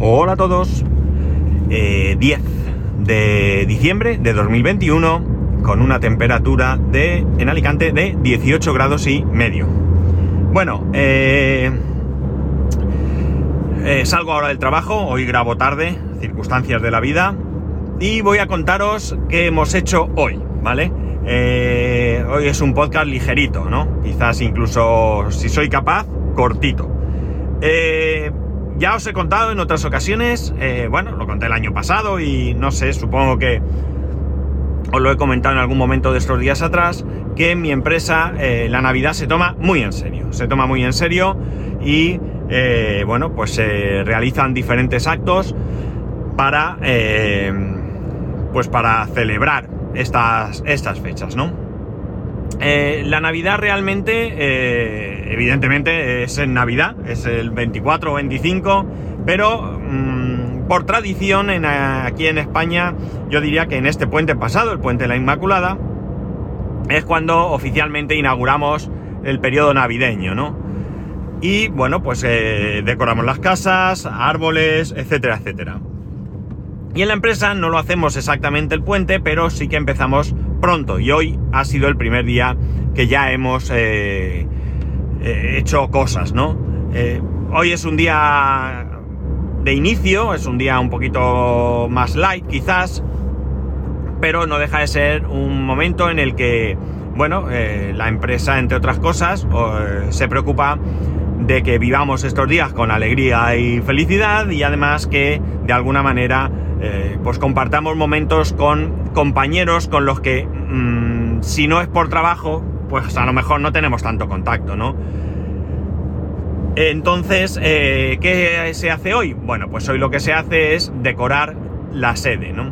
Hola a todos. Eh, 10 de diciembre de 2021 con una temperatura de en Alicante de 18 grados y medio. Bueno, eh, eh, salgo ahora del trabajo, hoy grabo tarde, circunstancias de la vida, y voy a contaros qué hemos hecho hoy, ¿vale? Eh, hoy es un podcast ligerito, ¿no? Quizás incluso, si soy capaz, cortito. Eh, ya os he contado en otras ocasiones, eh, bueno, lo conté el año pasado y no sé, supongo que os lo he comentado en algún momento de estos días atrás, que mi empresa eh, la Navidad se toma muy en serio, se toma muy en serio y eh, bueno, pues se realizan diferentes actos para, pues para celebrar estas, estas fechas, ¿no? Eh, la Navidad realmente, eh, evidentemente, es en Navidad, es el 24 o 25, pero mm, por tradición aquí en España, yo diría que en este puente pasado, el puente de la Inmaculada, es cuando oficialmente inauguramos el periodo navideño, ¿no? Y bueno, pues eh, decoramos las casas, árboles, etcétera, etcétera. Y en la empresa no lo hacemos exactamente el puente, pero sí que empezamos pronto. Y hoy ha sido el primer día que ya hemos eh, eh, hecho cosas, ¿no? Eh, hoy es un día de inicio, es un día un poquito más light quizás, pero no deja de ser un momento en el que, bueno, la empresa, entre otras cosas, se preocupa de que vivamos estos días con alegría y felicidad y además que de alguna manera eh, pues compartamos momentos con compañeros con los que mm, si no es por trabajo pues a lo mejor no tenemos tanto contacto, ¿no? Entonces, eh, ¿qué se hace hoy? Bueno, pues hoy lo que se hace es decorar la sede, ¿no?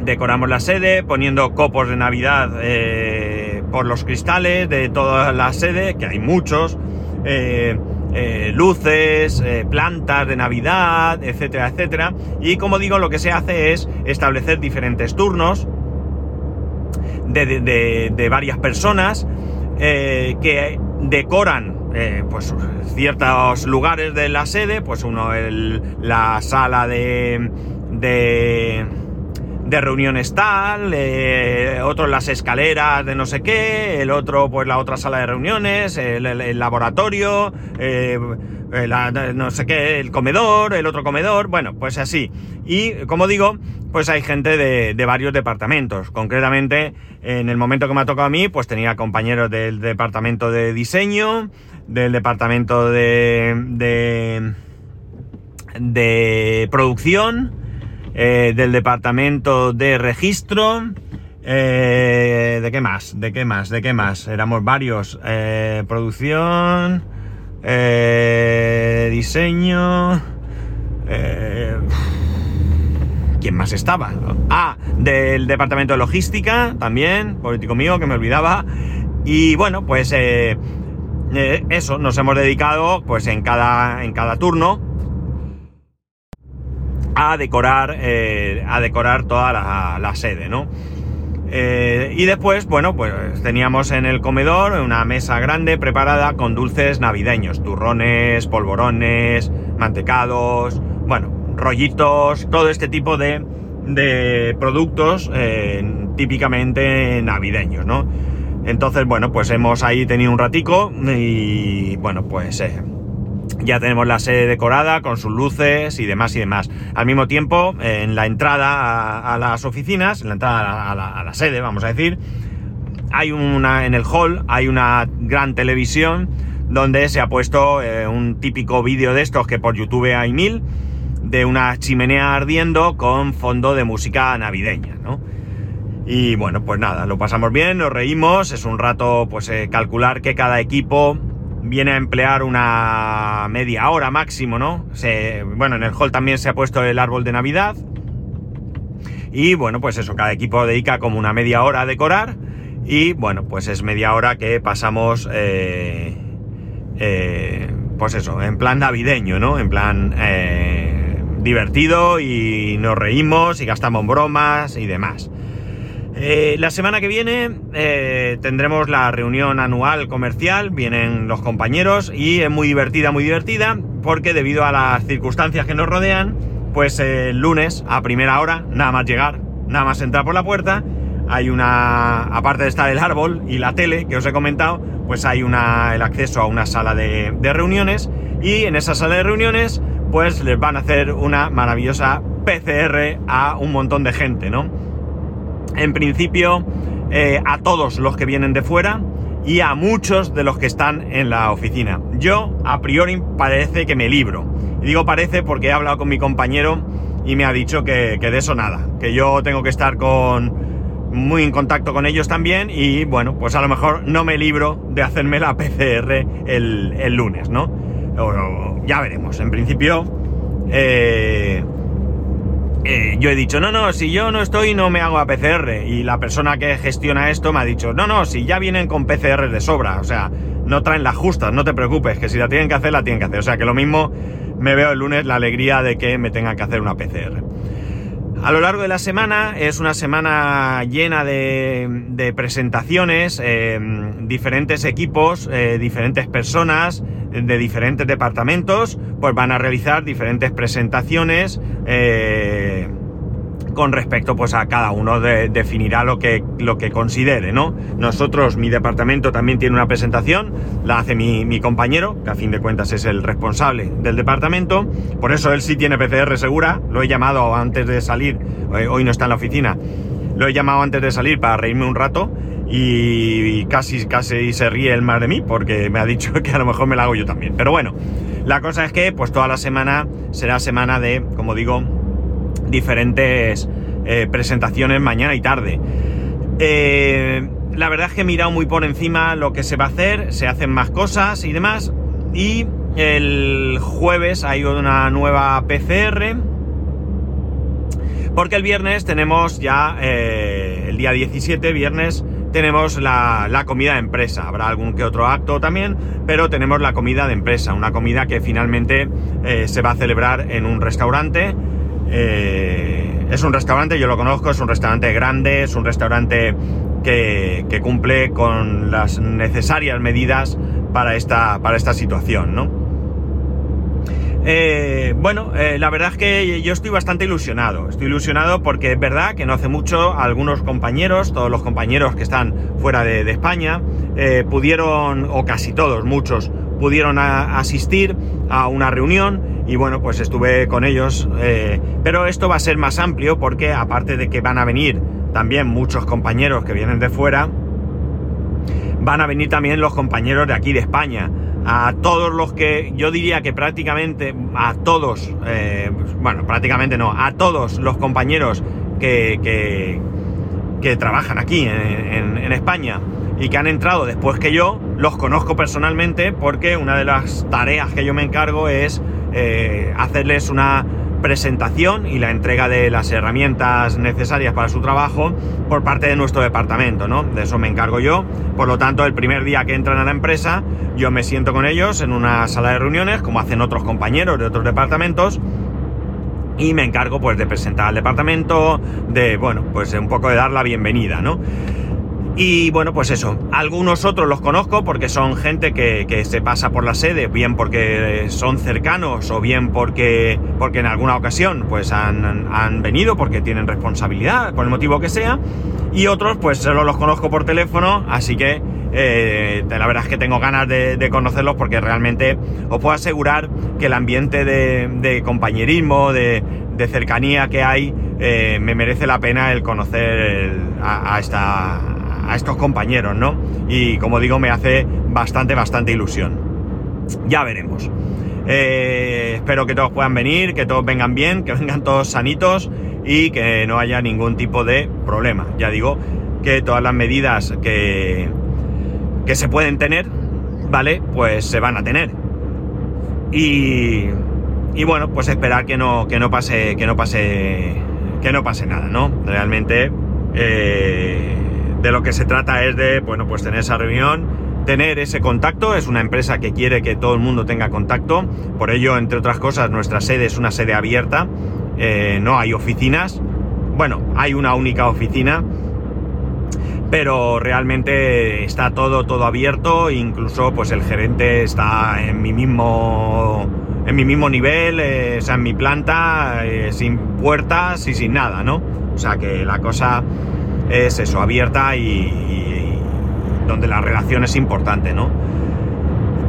Decoramos la sede poniendo copos de Navidad eh, por los cristales de toda la sede, que hay muchos, eh, eh, luces, eh, plantas de Navidad, etcétera, etcétera. Y como digo, lo que se hace es establecer diferentes turnos de, de- de- de varias personas eh, que decoran pues ciertos lugares de la sede, pues uno el- la sala de, de, reuniones tal, eh, otro las escaleras de no sé qué, el otro pues la otra sala de reuniones, el, el- laboratorio, eh, eh, no sé qué, el comedor, el otro comedor, bueno, pues así. Y como digo, pues hay gente de, de varios departamentos. Concretamente, en el momento que me ha tocado a mí, pues tenía compañeros del departamento de diseño, del departamento de, de, de producción, eh, del departamento de registro, eh, ¿de qué más? ¿De qué más? ¿De qué más? Éramos varios. Eh, producción, diseño. ¿Quién más estaba? Ah, del departamento de logística también, político mío, que me olvidaba. Y bueno, pues eso, nos hemos dedicado pues en cada, en cada turno a decorar, eh, a decorar toda la, sede, ¿no? Eh, y después, bueno, pues teníamos en el comedor una mesa grande preparada con dulces navideños, turrones, polvorones, mantecados, bueno, rollitos, todo este tipo de, de productos eh, típicamente navideños, ¿no? Entonces, bueno, pues hemos ahí tenido un ratico y, bueno, pues eh, ya tenemos la sede decorada con sus luces y demás y demás. Al mismo tiempo, en la entrada a, las oficinas, en la entrada a la, a la sede, vamos a decir, hay una, en el hall hay una gran televisión donde se ha puesto eh, un típico vídeo de estos que por YouTube hay mil, de una chimenea ardiendo con fondo de música navideña, ¿no? Y bueno, pues nada, lo pasamos bien, nos reímos, es un rato pues eh, calcular que cada equipo viene a emplear una media hora máximo, ¿no? Se, bueno, en el hall también se ha puesto el árbol de Navidad. Y bueno, pues eso, cada equipo dedica como una media hora a decorar. Y bueno, pues es media hora que pasamos, eh, eh, pues eso, en plan navideño, ¿no? En plan eh, divertido y nos reímos y gastamos bromas y demás. Eh, la semana que viene eh, tendremos la reunión anual comercial, vienen los compañeros y es muy divertida, muy divertida, porque debido a las circunstancias que nos rodean, pues el lunes a primera hora, nada más llegar, nada más entrar por la puerta, hay una, aparte de estar el árbol y la tele que os he comentado, pues hay una, el acceso a una sala de, reuniones y en esa sala de reuniones pues les van a hacer una maravillosa PCR a un montón de gente, ¿no? En principio eh, a todos los que vienen de fuera y a muchos de los que están en la oficina. Yo a priori parece que me libro. Y digo parece porque he hablado con mi compañero y me ha dicho que, de eso nada, que yo tengo que estar con muy en contacto con ellos también y bueno, pues a lo mejor no me libro de hacerme la PCR el, lunes, ¿no? ya veremos. En principio, eh, eh, yo he dicho, no, no, si yo no estoy no me hago la PCR y la persona que gestiona esto me ha dicho, no, no, si ya vienen con PCR de sobra, o sea, no traen las justas, no te preocupes, que si la tienen que hacer, la tienen que hacer. O sea, que lo mismo me veo el lunes la alegría de que me tengan que hacer una PCR. A lo largo de la semana es una semana llena de, presentaciones, eh, diferentes equipos, eh, diferentes personas de diferentes departamentos, pues van a realizar diferentes presentaciones. Eh, con respecto pues a cada uno definirá lo que, lo que considere, ¿no? Nosotros, mi departamento también tiene una presentación, la hace mi, compañero, que a fin de cuentas es el responsable del departamento, por eso él sí tiene PCR segura, lo he llamado antes de salir, eh, hoy no está en la oficina, lo he llamado antes de salir para reírme un rato y casi, casi se ríe el más de mí porque me ha dicho que a lo mejor me la hago yo también. Pero bueno, la cosa es que pues toda la semana será semana de, como digo, diferentes eh, presentaciones mañana y tarde. Eh, la verdad es que he mirado muy por encima lo que se va a hacer, se hacen más cosas y demás. Y el jueves hay una nueva PCR. Porque el viernes tenemos ya, eh, el día 17, viernes, tenemos la, comida de empresa. Habrá algún que otro acto también, pero tenemos la comida de empresa. Una comida que finalmente se va a celebrar en un restaurante eh, es un restaurante, yo lo conozco, es un restaurante grande, es un restaurante que, cumple con las necesarias medidas para esta, para esta situación, ¿no? Eh, bueno, eh, la verdad es que yo estoy bastante ilusionado. Estoy ilusionado porque es verdad que no hace mucho algunos compañeros, todos los compañeros que están fuera de, España, pudieron, o casi todos, muchos, pudieron asistir a una reunión y bueno, pues estuve con ellos, eh, pero esto va a ser más amplio porque aparte de que van a venir también muchos compañeros que vienen de fuera, van a venir también los compañeros de aquí de España. A todos los que, yo diría que prácticamente a todos, eh, bueno, prácticamente no, a todos los compañeros que, que, trabajan aquí en, en España y que han entrado después que yo, los conozco personalmente porque una de las tareas que yo me encargo es eh, hacerles una presentación y la entrega de las herramientas necesarias para su trabajo por parte de nuestro departamento, ¿no? De eso me encargo yo. Por lo tanto, el primer día que entran a la empresa, yo me siento con ellos en una sala de reuniones, como hacen otros compañeros de otros departamentos, y me encargo pues de presentar al departamento, de, bueno, pues un poco de dar la bienvenida, ¿no? Y bueno, pues eso, algunos otros los conozco porque son gente que, se pasa por la sede, bien porque son cercanos o bien porque, porque en alguna ocasión pues han, venido porque tienen responsabilidad, por el motivo que sea, y otros pues solo los conozco por teléfono, así que eh, la verdad es que tengo ganas de, conocerlos porque realmente os puedo asegurar que el ambiente de, compañerismo, de, cercanía que hay, eh, me merece la pena el conocer a esta a estos compañeros, ¿no? Y como digo, me hace bastante, bastante ilusión. Ya veremos. Eh, espero que todos puedan venir, que todos vengan bien, que vengan todos sanitos y que no haya ningún tipo de problema. Ya digo que todas las medidas que, que se pueden tener, ¿vale? Pues se van a tener. Y, y bueno, pues esperar que no, que no pase, que no pase, que no pase nada, ¿no? Realmente eh, de lo que se trata es de, bueno, pues tener esa reunión, tener ese contacto. Es una empresa que quiere que todo el mundo tenga contacto. Por ello, entre otras cosas, nuestra sede es una sede abierta. Eh, no hay oficinas. Bueno, hay una única oficina. Pero realmente está todo, todo abierto. Incluso, pues el gerente está en mi mismo en mi mismo nivel, o sea, en mi planta, sin puertas y sin nada, ¿no? O sea que la cosa es eso, abierta y, donde la relación es importante, ¿no?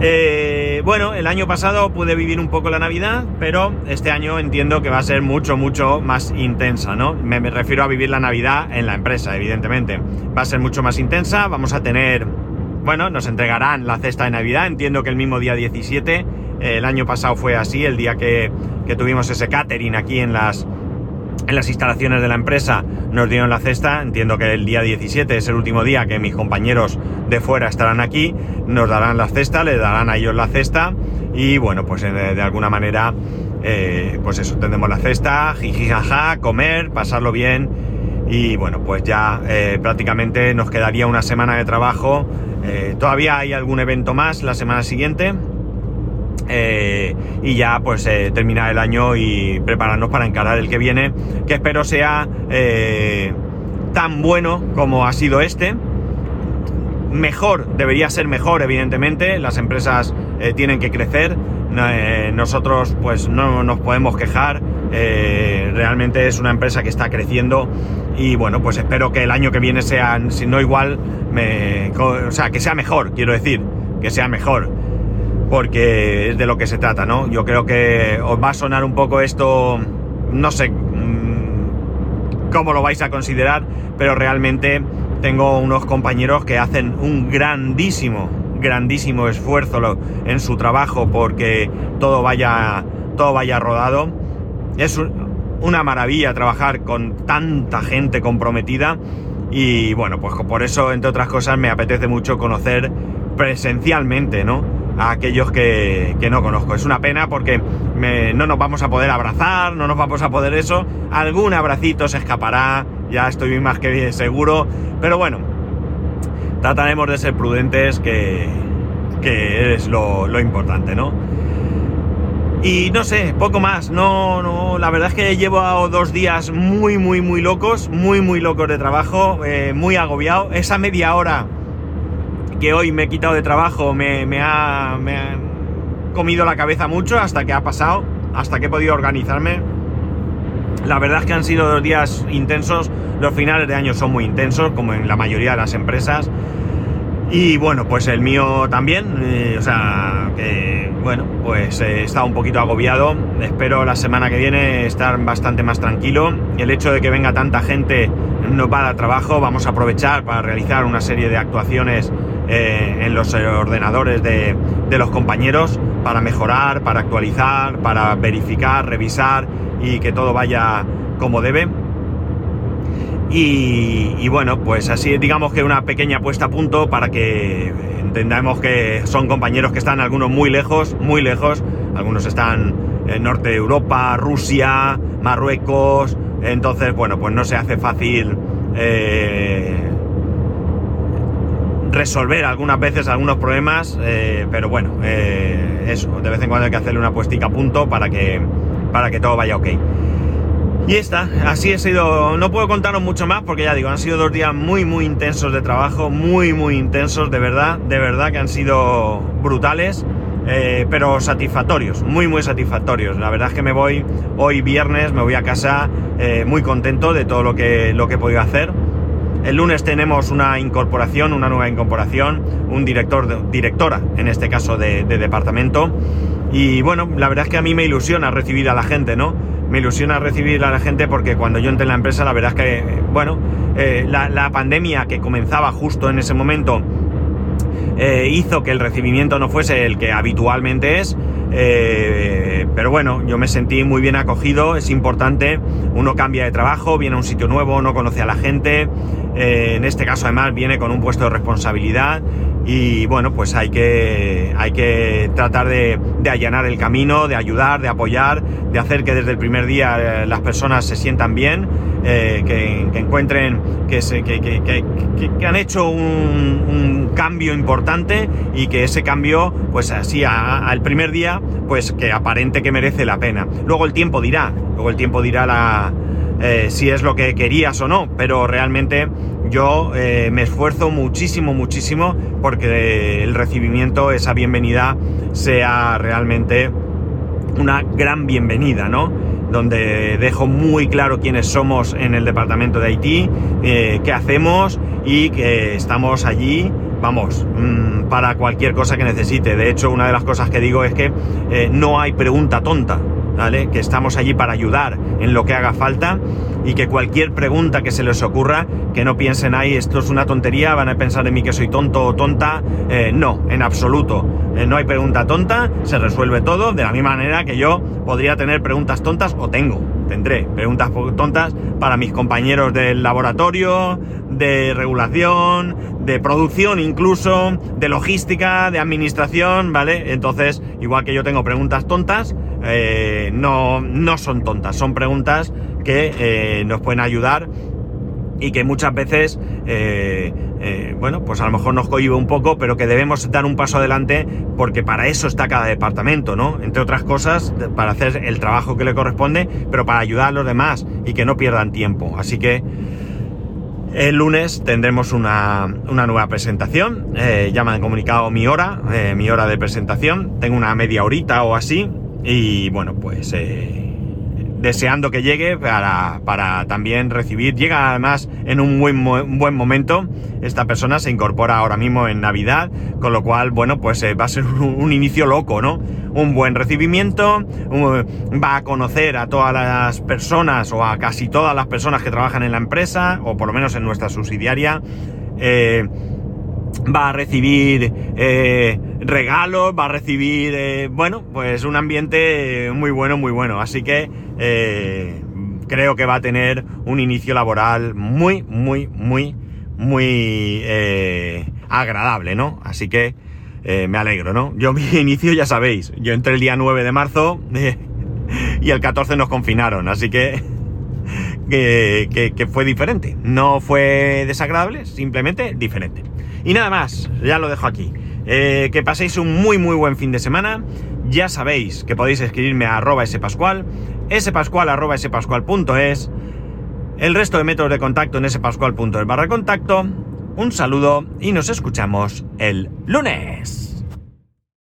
Eh, bueno, el año pasado pude vivir un poco la Navidad, pero este año entiendo que va a ser mucho, mucho más intensa, ¿no? Me, refiero a vivir la Navidad en la empresa, evidentemente. Va a ser mucho más intensa, vamos a tener, bueno, nos entregarán la cesta de Navidad, entiendo que el mismo día 17, el año pasado fue así, el día que, que tuvimos ese catering aquí en las, en las instalaciones de la empresa nos dieron la cesta. Entiendo que el día 17 es el último día que mis compañeros de fuera estarán aquí. Nos darán la cesta, le darán a ellos la cesta. Y bueno, pues eh, de, alguna manera, eh, pues eso, tendremos la cesta, jijijaja, comer, pasarlo bien. Y bueno, pues ya eh, prácticamente nos quedaría una semana de trabajo. todavía hay algún evento más la semana siguiente eh, y ya pues eh, terminar el año y prepararnos para encarar el que viene, que espero sea eh, tan bueno como ha sido este. Mejor, debería ser mejor, evidentemente, las empresas tienen que crecer, nosotros pues no nos podemos quejar, realmente es una empresa que está creciendo y bueno, pues espero que el año que viene sea, si no igual, o sea, que sea mejor, quiero decir, que sea mejor porque es de lo que se trata, ¿no? Yo creo que os va a sonar un poco esto, no sé mm, cómo lo vais a considerar, pero realmente tengo unos compañeros que hacen un grandísimo, grandísimo esfuerzo en su trabajo porque todo vaya, todo vaya rodado. Es una maravilla trabajar con tanta gente comprometida y bueno, pues por eso, entre otras cosas, me apetece mucho conocer presencialmente, ¿no? A aquellos que, no conozco. Es una pena porque no nos vamos a poder abrazar, no nos vamos a poder eso. Algún abracito se escapará, ya estoy más que seguro. Pero bueno, trataremos de ser prudentes, que, que es lo, importante, ¿no? Y no sé, poco más. No, no, la verdad es que llevo dos días muy, muy, muy locos, muy, muy locos de trabajo, eh, muy agobiado. Esa media hora que hoy me he quitado de trabajo me, ha, comido la cabeza mucho hasta que ha pasado, hasta que he podido organizarme. La verdad es que han sido dos días intensos, los finales de año son muy intensos, como en la mayoría de las empresas. Y bueno, pues el mío también, eh, o sea, que bueno, pues he estado un poquito agobiado. Espero la semana que viene estar bastante más tranquilo. El hecho de que venga tanta gente no va a dar trabajo, vamos a aprovechar para realizar una serie de actuaciones eh, en los ordenadores de, los compañeros para mejorar, para actualizar, para verificar, revisar y que todo vaya como debe. Y, bueno, pues así digamos que una pequeña puesta a punto para que entendamos que son compañeros que están algunos muy lejos, muy lejos, algunos están en norte de Europa, Rusia, Marruecos, entonces bueno, pues no se hace fácil eh, resolver algunas veces algunos problemas, eh, pero bueno, eh, eso, de vez en cuando hay que hacerle una puestica a punto para que, para que todo vaya ok. Y está, así he sido, no puedo contaros mucho más porque ya digo, han sido dos días muy muy intensos de trabajo, muy muy intensos, de verdad, de verdad que han sido brutales, eh, pero satisfactorios, muy muy satisfactorios. La verdad es que me voy hoy viernes, me voy a casa muy contento de todo lo que, lo que he podido hacer el lunes tenemos una incorporación, una nueva incorporación, un director, directora, en este caso de, departamento. Y bueno, la verdad es que a mí me ilusiona recibir a la gente, ¿no? Me ilusiona recibir a la gente porque cuando yo entré en la empresa, la verdad es que, bueno, eh, la, pandemia que comenzaba justo en ese momento eh, hizo que el recibimiento no fuese el que habitualmente es. Eh, pero bueno, yo me sentí muy bien acogido, es importante, uno cambia de trabajo, viene a un sitio nuevo, no conoce a la gente, eh, en este caso además viene con un puesto de responsabilidad y bueno, pues hay que, hay que tratar de, allanar el camino, de ayudar, de apoyar, de hacer que desde el primer día eh, las personas se sientan bien, eh, que, encuentren que, se, que, han hecho un, cambio importante y que ese cambio, pues así al primer día, pues que aparente que merece la pena. Luego el tiempo dirá, luego el tiempo dirá la eh, si es lo que querías o no, pero realmente yo eh, me esfuerzo muchísimo, muchísimo porque el recibimiento, esa bienvenida, sea realmente una gran bienvenida, ¿no? Donde dejo muy claro quiénes somos en el departamento de Haití, eh, qué hacemos y que estamos allí, vamos, mm, para cualquier cosa que necesite. De hecho, una de las cosas que digo es que eh, no hay pregunta tonta, Que estamos allí para ayudar en lo que haga falta y que cualquier pregunta que se les ocurra, que no piensen, ahí esto es una tontería, van a pensar en mí que soy tonto o tonta. Eh, no, en absoluto. Eh, no hay pregunta tonta, se resuelve todo de la misma manera que yo podría tener preguntas tontas o tengo, tendré preguntas tontas para mis compañeros del laboratorio, de regulación, de producción incluso, de logística, de administración, ¿vale? Entonces, igual que yo tengo preguntas tontas, eh, no, no son tontas, son preguntas que eh, nos pueden ayudar y que muchas veces, eh, bueno, pues a lo mejor nos cohibe un poco, pero que debemos dar un paso adelante porque para eso está cada departamento, ¿no? Entre otras cosas, para hacer el trabajo que le corresponde, pero para ayudar a los demás y que no pierdan tiempo. Así que el lunes tendremos una, nueva presentación. ya me han comunicado mi hora, mi hora de presentación. Tengo una media horita o así. Y bueno, pues eh, deseando que llegue para, para, también recibir. Llega además en un buen, buen momento. Esta persona se incorpora ahora mismo en Navidad, con lo cual, bueno, pues eh, va a ser un, inicio loco, ¿no? Un buen recibimiento, va a conocer a todas las personas o a casi todas las personas que trabajan en la empresa, o por lo menos en nuestra subsidiaria. Eh, va a recibir eh, regalos, va a recibir, eh, bueno, pues un ambiente muy bueno, muy bueno. Así que eh, creo que va a tener un inicio laboral muy, muy, muy, muy agradable, ¿no? Así que me alegro, ¿no? Yo mi inicio ya sabéis, yo entré el día 9 de marzo y el 14 nos confinaron, así que... Que, que fue diferente. No fue desagradable, simplemente diferente. Y nada más, ya lo dejo aquí. Eh, que paséis un muy muy buen fin de semana. Ya sabéis que podéis escribirme a arroba spascual, spascual arroba spascual.es, el resto de métodos de contacto en spascual.es barra contacto. Un saludo y nos escuchamos el lunes.